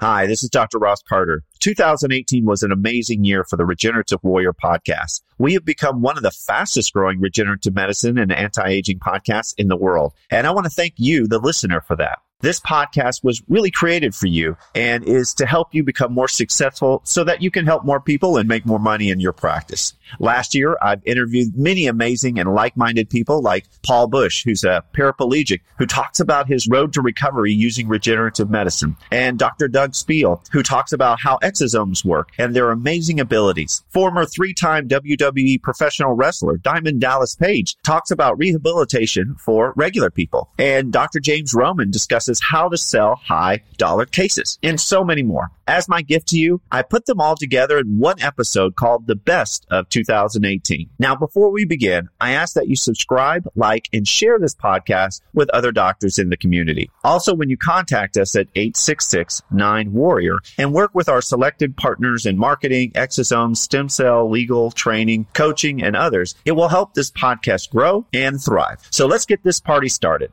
Hi, this is Dr. Ross Carter. 2018 was an amazing year for the Regenerative Warrior podcast. We have become one of the fastest growing regenerative medicine and anti-aging podcasts in the world. And I want to thank you, the listener, for that. This podcast was really created for you and is to help you become more successful so that you can help more people and make more money in your practice. Last year, I've interviewed many amazing and like-minded people like Paul Bush, who's a paraplegic who talks about his road to recovery using regenerative medicine, and Dr. Doug Spiel, who talks about how exosomes work and their amazing abilities. Former three-time WWE professional wrestler Diamond Dallas Page talks about rehabilitation for regular people, and Dr. James Roman discusses how to sell high dollar cases, and so many more. As my gift to you, I put them all together in one episode called The Best of 2018. Now, before we begin, I ask that you subscribe, like, and share this podcast with other doctors in the community. Also, when you contact us at 866-9-WARRIOR and work with our selected partners in marketing, exosomes, stem cell, legal, training, coaching, and others, it will help this podcast grow and thrive. So let's get this party started.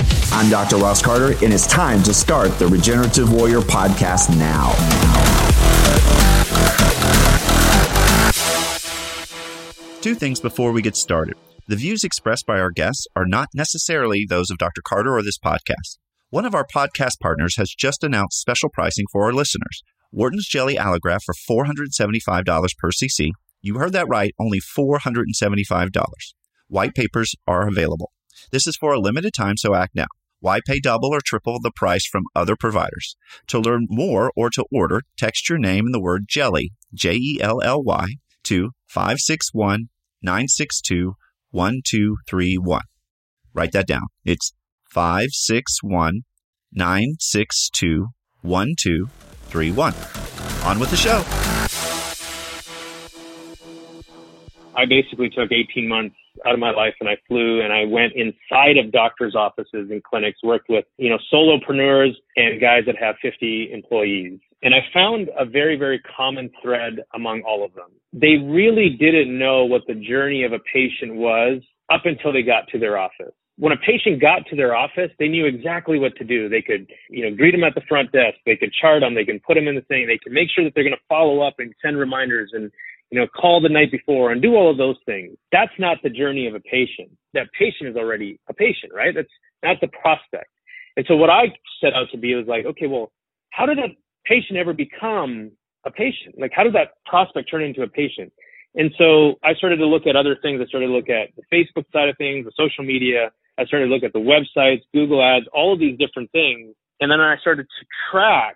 I'm Dr. Ross Carter, and it's time to start the Regenerative Warrior podcast now. Two things before we get started. The views expressed by our guests are not necessarily those of Dr. Carter or this podcast. One of our podcast partners has just announced special pricing for our listeners. Wharton's Jelly Allograft for $475 per cc. You heard that right, only $475. White papers are available. This is for a limited time, so act now. Why pay double or triple the price from other providers? To learn more or to order, text your name and the word jelly, J E L L Y, to 561 962 1231. Write that down. It's 561 962 1231. On with the show. I basically took 18 months out of my life and I flew and I went inside of doctors' offices and clinics, worked with, you know, solopreneurs and guys that have 50 employees. And I found a very, very common thread among all of them. They really didn't know what the journey of a patient was up until they got to their office. When a patient got to their office, they knew exactly what to do. They could, you know, greet them at the front desk. They could chart them. They can put them in the thing. They can make sure that they're going to follow up and send reminders and you know, call the night before and do all of those things. That's not the journey of a patient. That patient is already a patient, right? That's not the prospect. And so what I set out to be was like, okay, well, how did that patient ever become a patient? Like, how did that prospect turn into a patient? And so I started to look at other things. I started to look at the Facebook side of things, the social media. I started to look at the websites, Google ads, all of these different things. And then I started to track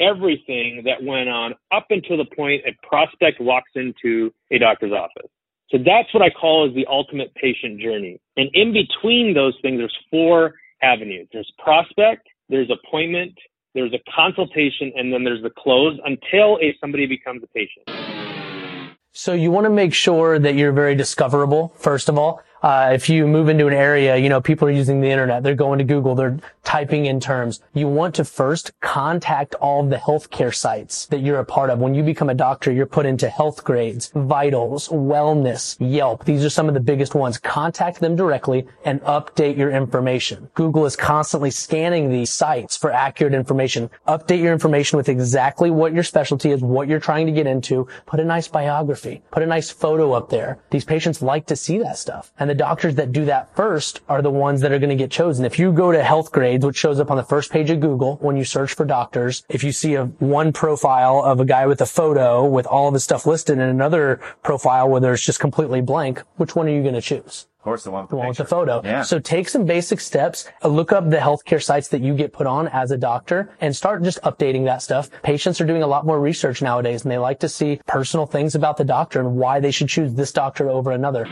everything that went on up until the point a prospect walks into a doctor's office. So that's what I call is the ultimate patient journey. And in between those things, there's four avenues. There's prospect, there's appointment, there's a consultation, and then there's the close until a, somebody becomes a patient. So you want to make sure that you're very discoverable, first of all. Uh, if you move into an area, you know, people are using the internet, they're going to Google, they're typing in terms. You want to first contact all the healthcare sites that you're a part of. When you become a doctor, you're put into Healthgrades, vitals, wellness, Yelp. These are some of the biggest ones. Contact them directly and update your information. Google is constantly scanning these sites for accurate information. Update your information with exactly what your specialty is, what you're trying to get into. Put a nice biography. Put a nice photo up there. These patients like to see that stuff. And the doctors that do that first are the ones that are going to get chosen. If you go to Healthgrades, which shows up on the first page of Google when you search for doctors. If you see a one profile of a guy with a photo with all of his stuff listed and another profile where there's just completely blank, which one are you going to choose? Of course, the one, the one with the photo. Yeah. So take some basic steps, uh, look up the healthcare sites that you get put on as a doctor and start just updating that stuff. Patients are doing a lot more research nowadays and they like to see personal things about the doctor and why they should choose this doctor over another.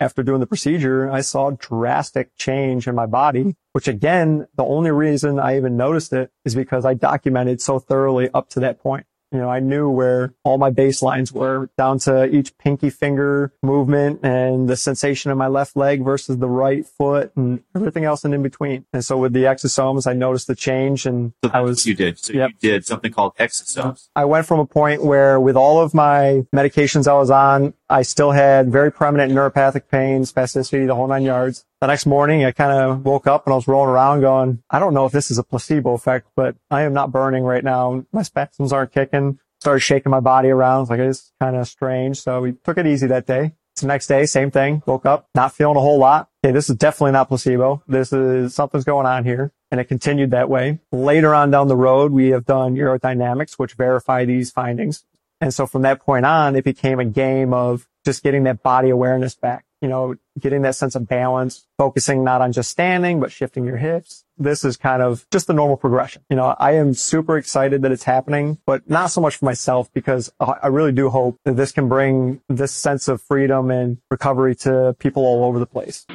After doing the procedure, I saw drastic change in my body, which again, the only reason I even noticed it is because I documented so thoroughly up to that point. You know, I knew where all my baselines were down to each pinky finger movement and the sensation in my left leg versus the right foot and everything else and in between. And so with the exosomes, I noticed the change and So I was, you did. So Yep. you did something called exosomes. I went from a point where with all of my medications I was on, I still had very prominent neuropathic pain, spasticity, the whole nine yards. The next morning, I kind of woke up and I was rolling around going, I don't know if this is a placebo effect, but I am not burning right now. My spasms aren't kicking. Started shaking my body around. Like, it's kind of strange. So we took it easy that day. So next day, same thing. Woke up, not feeling a whole lot. Okay, this is definitely not placebo. This is something's going on here. And it continued that way. Later on down the road, we have done urodynamics, which verify these findings. And so from that point on, it became a game of just getting that body awareness back, you know, getting that sense of balance, focusing not on just standing, but shifting your hips. This is kind of just the normal progression. You know, I am super excited that it's happening, but not so much for myself because I really do hope that this can bring this sense of freedom and recovery to people all over the place.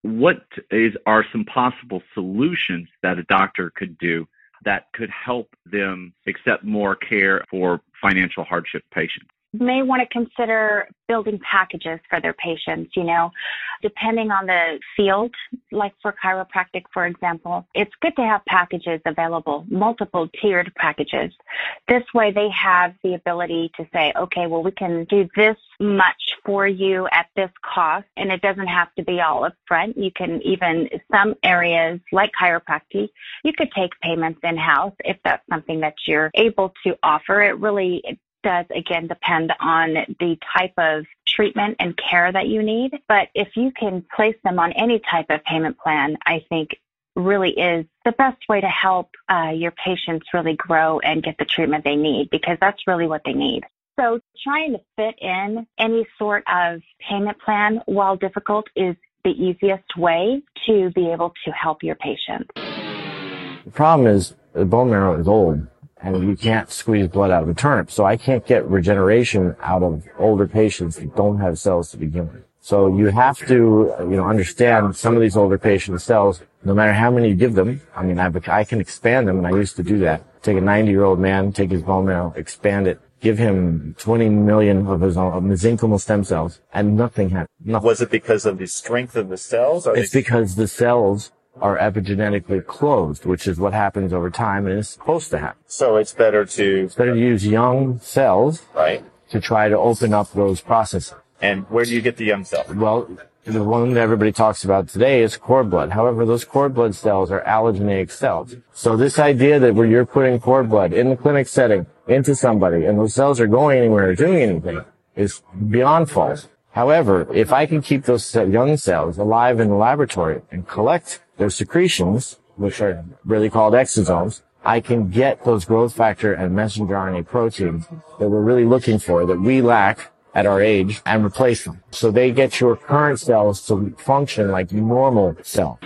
what is are some possible solutions that a doctor could do that could help them accept more care for financial hardship patients? May want to consider building packages for their patients, you know, depending on the field, like for chiropractic, for example, it's good to have packages available, multiple tiered packages. This way they have the ability to say, okay, well, we can do this much for you at this cost, and it doesn't have to be all up front. You can even, some areas like chiropractic, you could take payments in-house if that's something that you're able to offer. It really does again depend on the type of treatment and care that you need. But if you can place them on any type of payment plan, I think really is the best way to help uh, your patients really grow and get the treatment they need because that's really what they need. So trying to fit in any sort of payment plan, while difficult, is the easiest way to be able to help your patients. The problem is the bone marrow is old and you can't squeeze blood out of a turnip. So I can't get regeneration out of older patients that don't have cells to begin with. So you have to, you know, understand some of these older patient cells, no matter how many you give them. I mean, I, I can expand them and I used to do that. Take a 90 year old man, take his bone marrow, expand it, give him 20 million of his own of mesenchymal stem cells and nothing happened. Nothing. Was it because of the strength of the cells? Or It's because the cells are epigenetically closed, which is what happens over time and is supposed to happen. so it's better to It's better to use young cells right. to try to open up those processes. And where do you get the young cells? Well, the one that everybody talks about today is cord blood. However, those cord blood cells are allogeneic cells. So this idea that where you're putting cord blood in the clinic setting into somebody and those cells are going anywhere or doing anything is beyond false. However, if I can keep those young cells alive in the laboratory and collect their secretions, which are really called exosomes, I can get those growth factor and messenger RNA proteins that we're really looking for that we lack at our age and replace them. So they get your current cells to function like normal cells.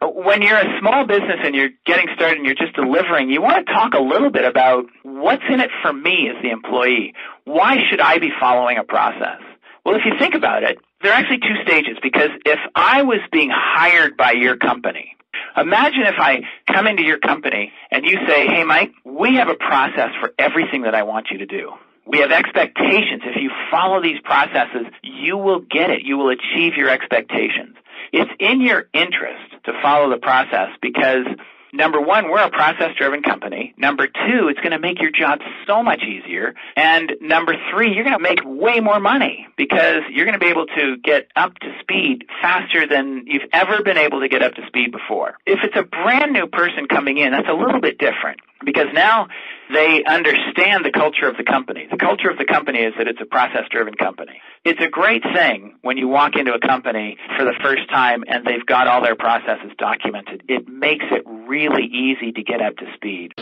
when you're a small business and you're getting started and you're just delivering, you want to talk a little bit about what's in it for me as the employee. Why should I be following a process? Well, if you think about it, there are actually two stages because if I was being hired by your company, imagine if I come into your company and you say, hey, Mike, we have a process for everything that I want you to do. We have expectations. If you follow these processes, you will get it. You will achieve your expectations. It's in your interest to follow the process because number one, we're a process driven company. Number two, it's going to make your job so much easier. And number three, you're going to make way more money because you're going to be able to get up to speed faster than you've ever been able to get up to speed before. If it's a brand new person coming in, that's a little bit different because now they understand the culture of the company. The culture of the company is that it's a process driven company. It's a great thing when you walk into a company for the first time and they've got all their processes documented. It makes it really easy to get up to speed.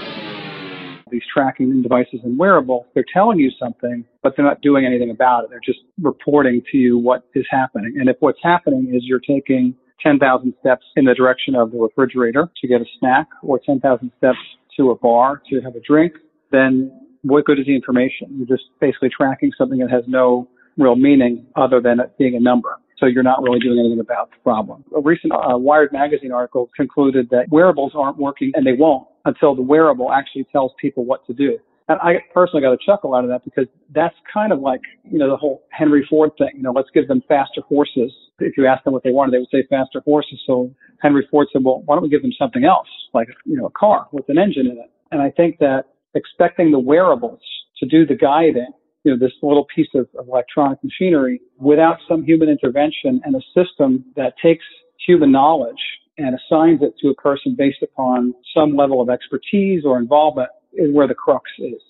These tracking devices and wearables, they're telling you something, but they're not doing anything about it. They're just reporting to you what is happening. And if what's happening is you're taking 10,000 steps in the direction of the refrigerator to get a snack or 10,000 steps to a bar to have a drink, then what good is the information? You're just basically tracking something that has no real meaning other than it being a number. So you're not really doing anything about the problem. A recent uh, Wired magazine article concluded that wearables aren't working and they won't until the wearable actually tells people what to do. And I personally got a chuckle out of that because that's kind of like, you know, the whole Henry Ford thing. You know, let's give them faster horses. If you ask them what they wanted, they would say faster horses. So Henry Ford said, well, why don't we give them something else, like, you know, a car with an engine in it? And I think that expecting the wearables to do the guiding, you know, this little piece of, of electronic machinery without some human intervention and a system that takes human knowledge and assigns it to a person based upon some level of expertise or involvement is where the crux is.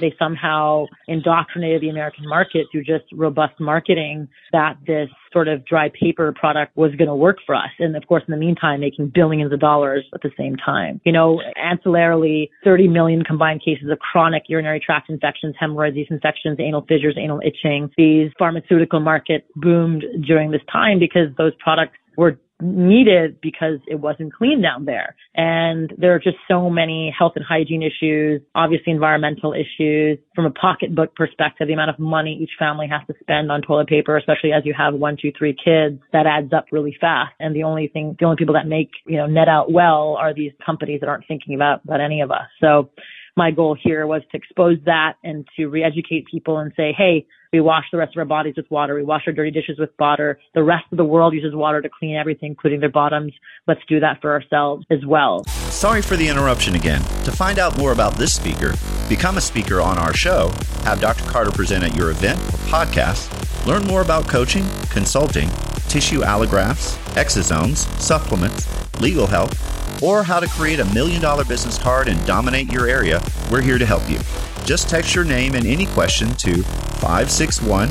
They somehow indoctrinated the American market through just robust marketing that this sort of dry paper product was going to work for us. And of course, in the meantime, making billions of dollars at the same time. You know, ancillarily, 30 million combined cases of chronic urinary tract infections, hemorrhoids, yeast infections, anal fissures, anal itching. These pharmaceutical markets boomed during this time because those products were needed because it wasn't clean down there. And there are just so many health and hygiene issues, obviously environmental issues. From a pocketbook perspective, the amount of money each family has to spend on toilet paper, especially as you have one, two, three kids, that adds up really fast. And the only thing, the only people that make, you know, net out well are these companies that aren't thinking about, about any of us. So my goal here was to expose that and to re-educate people and say, hey, we wash the rest of our bodies with water. We wash our dirty dishes with water. The rest of the world uses water to clean everything, including their bottoms. Let's do that for ourselves as well. Sorry for the interruption again. To find out more about this speaker, become a speaker on our show, have Dr. Carter present at your event or podcast, learn more about coaching, consulting, tissue allografts, exosomes, supplements, legal help, or how to create a million dollar business card and dominate your area, we're here to help you. Just text your name and any question to 561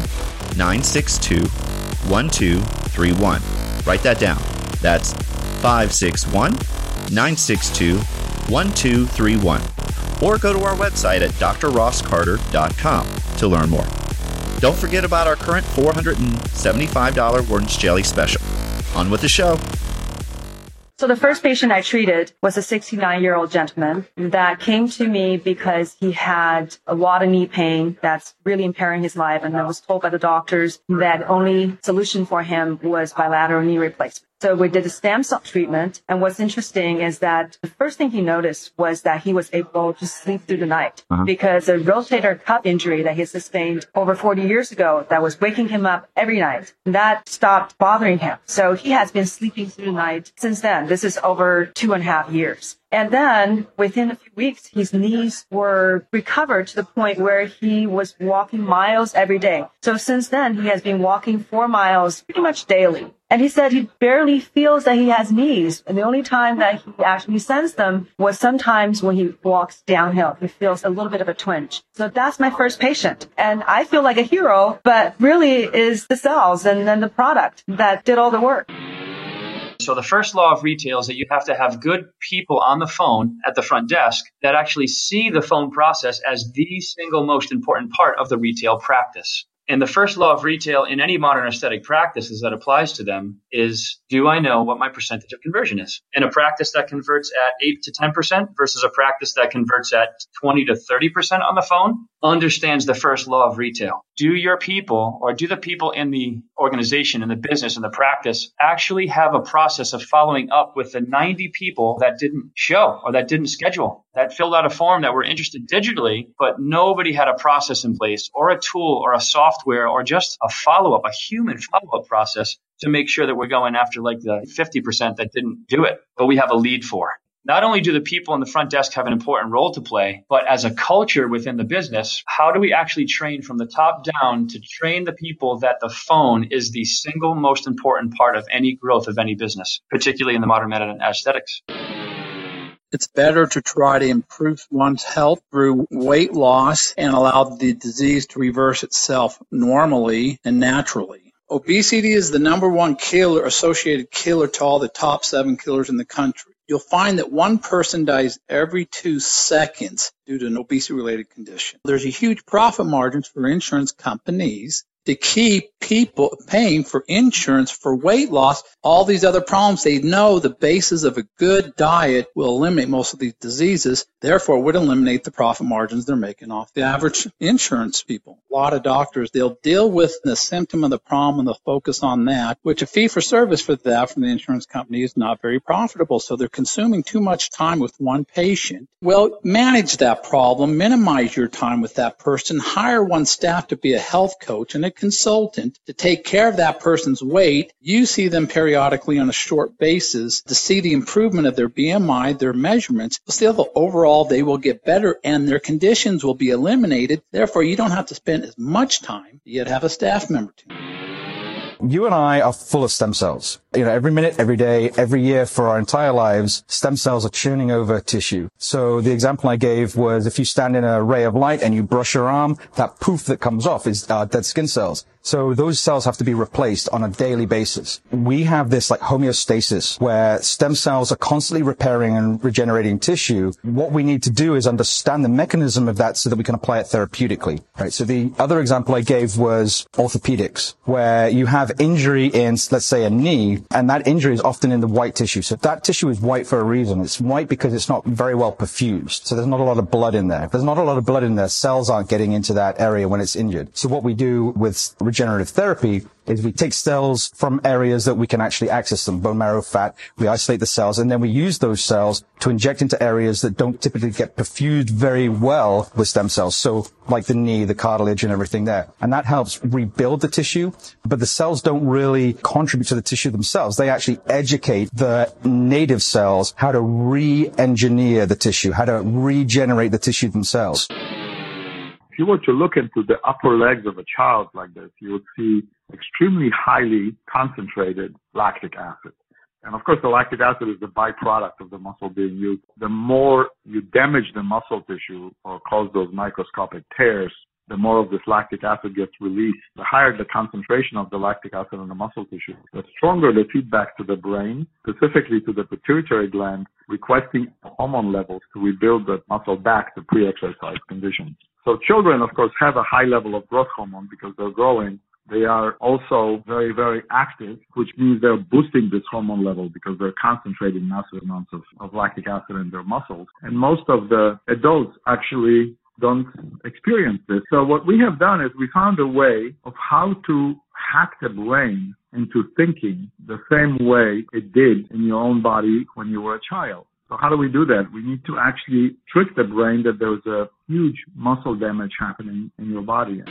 962 1231. Write that down. That's 561 962 1231. Or go to our website at drrosscarter.com to learn more. Don't forget about our current $475 Wharton's Jelly special. On with the show. So the first patient I treated was a 69 year old gentleman that came to me because he had a lot of knee pain that's really impairing his life. And I was told by the doctors that only solution for him was bilateral knee replacement. So we did a stem cell treatment. And what's interesting is that the first thing he noticed was that he was able to sleep through the night uh-huh. because a rotator cuff injury that he sustained over 40 years ago that was waking him up every night, that stopped bothering him. So he has been sleeping through the night since then. This is over two and a half years. And then within a few weeks, his knees were recovered to the point where he was walking miles every day. So since then, he has been walking four miles pretty much daily. And he said he barely feels that he has knees. And the only time that he actually sensed them was sometimes when he walks downhill. He feels a little bit of a twinge. So that's my first patient. And I feel like a hero, but really is the cells and then the product that did all the work. So the first law of retail is that you have to have good people on the phone at the front desk that actually see the phone process as the single most important part of the retail practice. And the first law of retail in any modern aesthetic practices that applies to them is do I know what my percentage of conversion is? In a practice that converts at 8 to 10% versus a practice that converts at 20 to 30% on the phone understands the first law of retail. Do your people or do the people in the organization, in the business, in the practice actually have a process of following up with the 90 people that didn't show or that didn't schedule, that filled out a form that were interested digitally, but nobody had a process in place or a tool or a software or just a follow up, a human follow up process to make sure that we're going after like the 50% that didn't do it, but we have a lead for not only do the people in the front desk have an important role to play, but as a culture within the business, how do we actually train from the top down to train the people that the phone is the single most important part of any growth of any business, particularly in the modern meta and aesthetics? It's better to try to improve one's health through weight loss and allow the disease to reverse itself normally and naturally. Obesity is the number one killer, associated killer to all the top seven killers in the country you'll find that one person dies every two seconds due to an obesity related condition. There's a huge profit margins for insurance companies to keep people paying for insurance for weight loss, all these other problems. They know the basis of a good diet will eliminate most of these diseases, therefore would eliminate the profit margins they're making off the average insurance people. A lot of doctors, they'll deal with the symptom of the problem and they'll focus on that, which a fee for service for that from the insurance company is not very profitable. So they're consuming too much time with one patient. Well, manage that problem, minimize your time with that person, hire one staff to be a health coach and consultant to take care of that person's weight. You see them periodically on a short basis to see the improvement of their BMI, their measurements. Still, overall, they will get better and their conditions will be eliminated. Therefore, you don't have to spend as much time, yet have a staff member to. You and I are full of stem cells. You know, every minute, every day, every year for our entire lives, stem cells are churning over tissue. So the example I gave was if you stand in a ray of light and you brush your arm, that poof that comes off is uh, dead skin cells. So those cells have to be replaced on a daily basis. We have this like homeostasis where stem cells are constantly repairing and regenerating tissue. What we need to do is understand the mechanism of that so that we can apply it therapeutically, right? So the other example I gave was orthopedics, where you have injury in, let's say, a knee, and that injury is often in the white tissue. So that tissue is white for a reason. It's white because it's not very well perfused. So there's not a lot of blood in there. There's not a lot of blood in there, cells aren't getting into that area when it's injured. So what we do with regenerative therapy is we take cells from areas that we can actually access them, bone marrow, fat. We isolate the cells and then we use those cells to inject into areas that don't typically get perfused very well with stem cells. So like the knee, the cartilage and everything there. And that helps rebuild the tissue, but the cells don't really contribute to the tissue themselves. They actually educate the native cells how to re-engineer the tissue, how to regenerate the tissue themselves if you were to look into the upper legs of a child like this, you would see extremely highly concentrated lactic acid. And of course, the lactic acid is the byproduct of the muscle being used. The more you damage the muscle tissue or cause those microscopic tears, the more of this lactic acid gets released. The higher the concentration of the lactic acid in the muscle tissue, the stronger the feedback to the brain, specifically to the pituitary gland, requesting hormone levels to rebuild the muscle back to pre-exercise conditions. So children, of course, have a high level of growth hormone because they're growing. They are also very, very active, which means they're boosting this hormone level because they're concentrating massive amounts of, of lactic acid in their muscles. And most of the adults actually don't experience this. So what we have done is we found a way of how to hack the brain into thinking the same way it did in your own body when you were a child. So how do we do that? We need to actually trick the brain that there's a huge muscle damage happening in your body.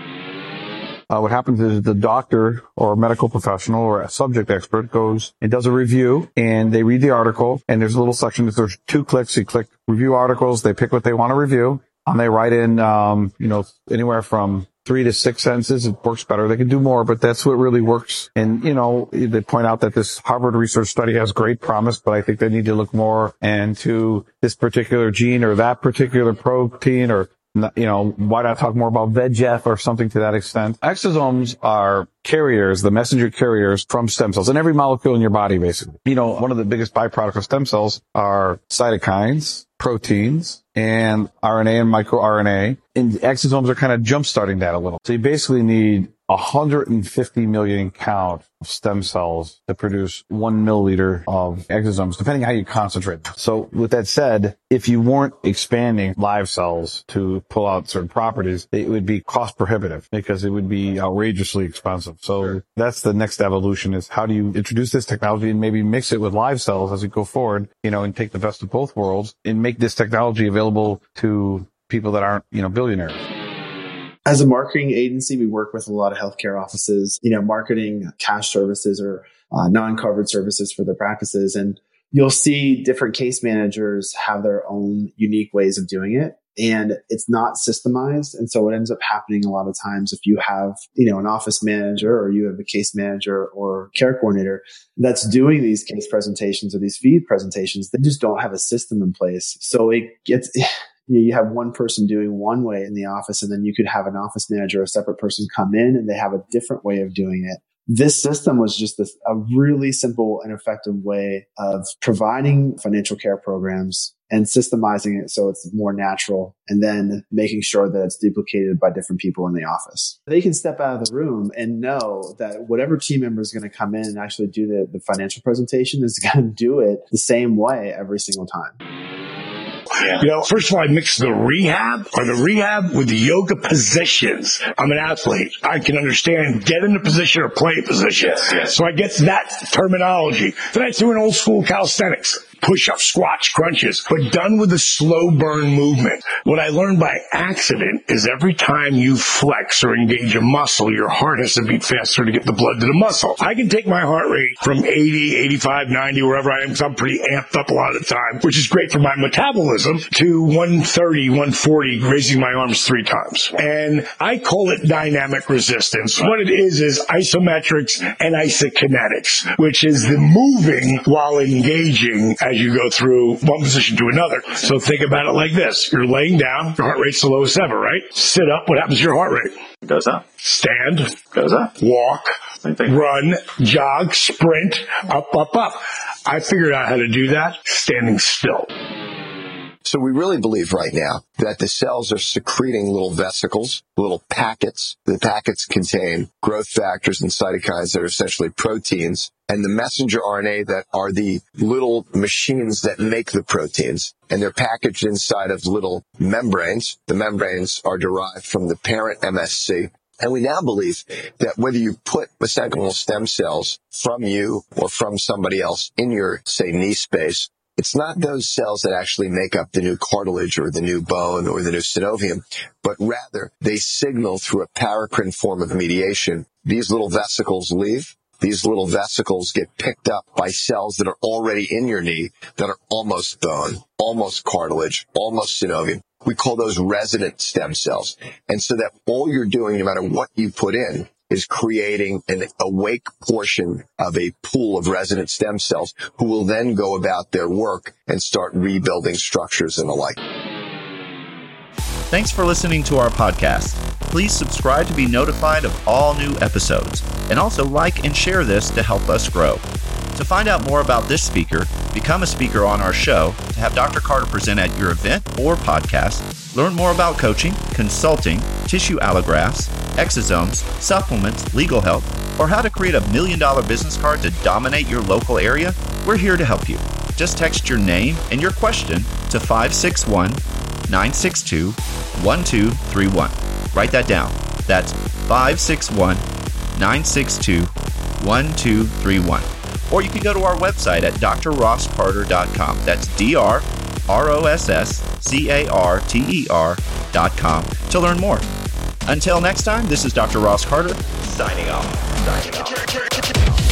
Uh, what happens is the doctor or medical professional or a subject expert goes and does a review and they read the article and there's a little section that there's two clicks. You click review articles. They pick what they want to review and they write in, um, you know, anywhere from three to six sentences. It works better. They can do more, but that's what really works. And, you know, they point out that this Harvard research study has great promise, but I think they need to look more into this particular gene or that particular protein or you know, why not talk more about VEGF or something to that extent? Exosomes are carriers, the messenger carriers from stem cells in every molecule in your body, basically. You know, one of the biggest byproducts of stem cells are cytokines, proteins, and RNA and microRNA. And exosomes are kind of jump starting that a little. So you basically need 150 million count of stem cells to produce one milliliter of exosomes, depending how you concentrate. So with that said, if you weren't expanding live cells to pull out certain properties, it would be cost prohibitive because it would be outrageously expensive. So sure. that's the next evolution is how do you introduce this technology and maybe mix it with live cells as we go forward, you know, and take the best of both worlds and make this technology available to people that aren't, you know, billionaires as a marketing agency, we work with a lot of healthcare offices, you know, marketing cash services or uh, non-covered services for their practices. And you'll see different case managers have their own unique ways of doing it. And it's not systemized. And so what ends up happening a lot of times, if you have, you know, an office manager or you have a case manager or care coordinator that's doing these case presentations or these feed presentations, they just don't have a system in place. So it gets, you, know, you have one person doing one way in the office and then you could have an office manager, or a separate person come in and they have a different way of doing it. this system was just this, a really simple and effective way of providing financial care programs and systemizing it so it's more natural and then making sure that it's duplicated by different people in the office. They can step out of the room and know that whatever team member is going to come in and actually do the, the financial presentation is going to do it the same way every single time. Yeah. You know, first of all, I mix the rehab or the rehab with the yoga positions. I'm an athlete. I can understand get in a position or play a position. Yes, yes. So I get that terminology. Then I threw in old school calisthenics push-ups, squats, crunches, but done with a slow burn movement. What I learned by accident is every time you flex or engage a muscle, your heart has to beat faster to get the blood to the muscle. I can take my heart rate from 80, 85, 90, wherever I am, because I'm pretty amped up a lot of the time, which is great for my metabolism, to 130, 140, raising my arms three times. And I call it dynamic resistance. What it is is isometrics and isokinetics, which is the moving while engaging as you go through one position to another. So think about it like this. You're laying down, your heart rate's the lowest ever, right? Sit up, what happens to your heart rate? It goes up. Stand. Goes up. Walk. Run, jog, sprint, up, up, up. I figured out how to do that standing still. So we really believe right now that the cells are secreting little vesicles, little packets. The packets contain growth factors and cytokines that are essentially proteins and the messenger RNA that are the little machines that make the proteins. And they're packaged inside of little membranes. The membranes are derived from the parent MSC. And we now believe that whether you put mesenchymal stem cells from you or from somebody else in your, say, knee space, it's not those cells that actually make up the new cartilage or the new bone or the new synovium, but rather they signal through a paracrine form of mediation. These little vesicles leave. These little vesicles get picked up by cells that are already in your knee that are almost bone, almost cartilage, almost synovium. We call those resident stem cells. And so that all you're doing, no matter what you put in, is creating an awake portion of a pool of resident stem cells who will then go about their work and start rebuilding structures and the like. Thanks for listening to our podcast. Please subscribe to be notified of all new episodes and also like and share this to help us grow. To find out more about this speaker, become a speaker on our show, to have Dr. Carter present at your event or podcast, learn more about coaching, consulting, tissue allografts, exosomes, supplements, legal help, or how to create a million dollar business card to dominate your local area, we're here to help you. Just text your name and your question to 561 962 1231. Write that down. That's 561 962 1231 or you can go to our website at drrosscarter.com. That's D R R O S S C A R T E R.com to learn more. Until next time, this is Dr. Ross Carter signing off. Signing off.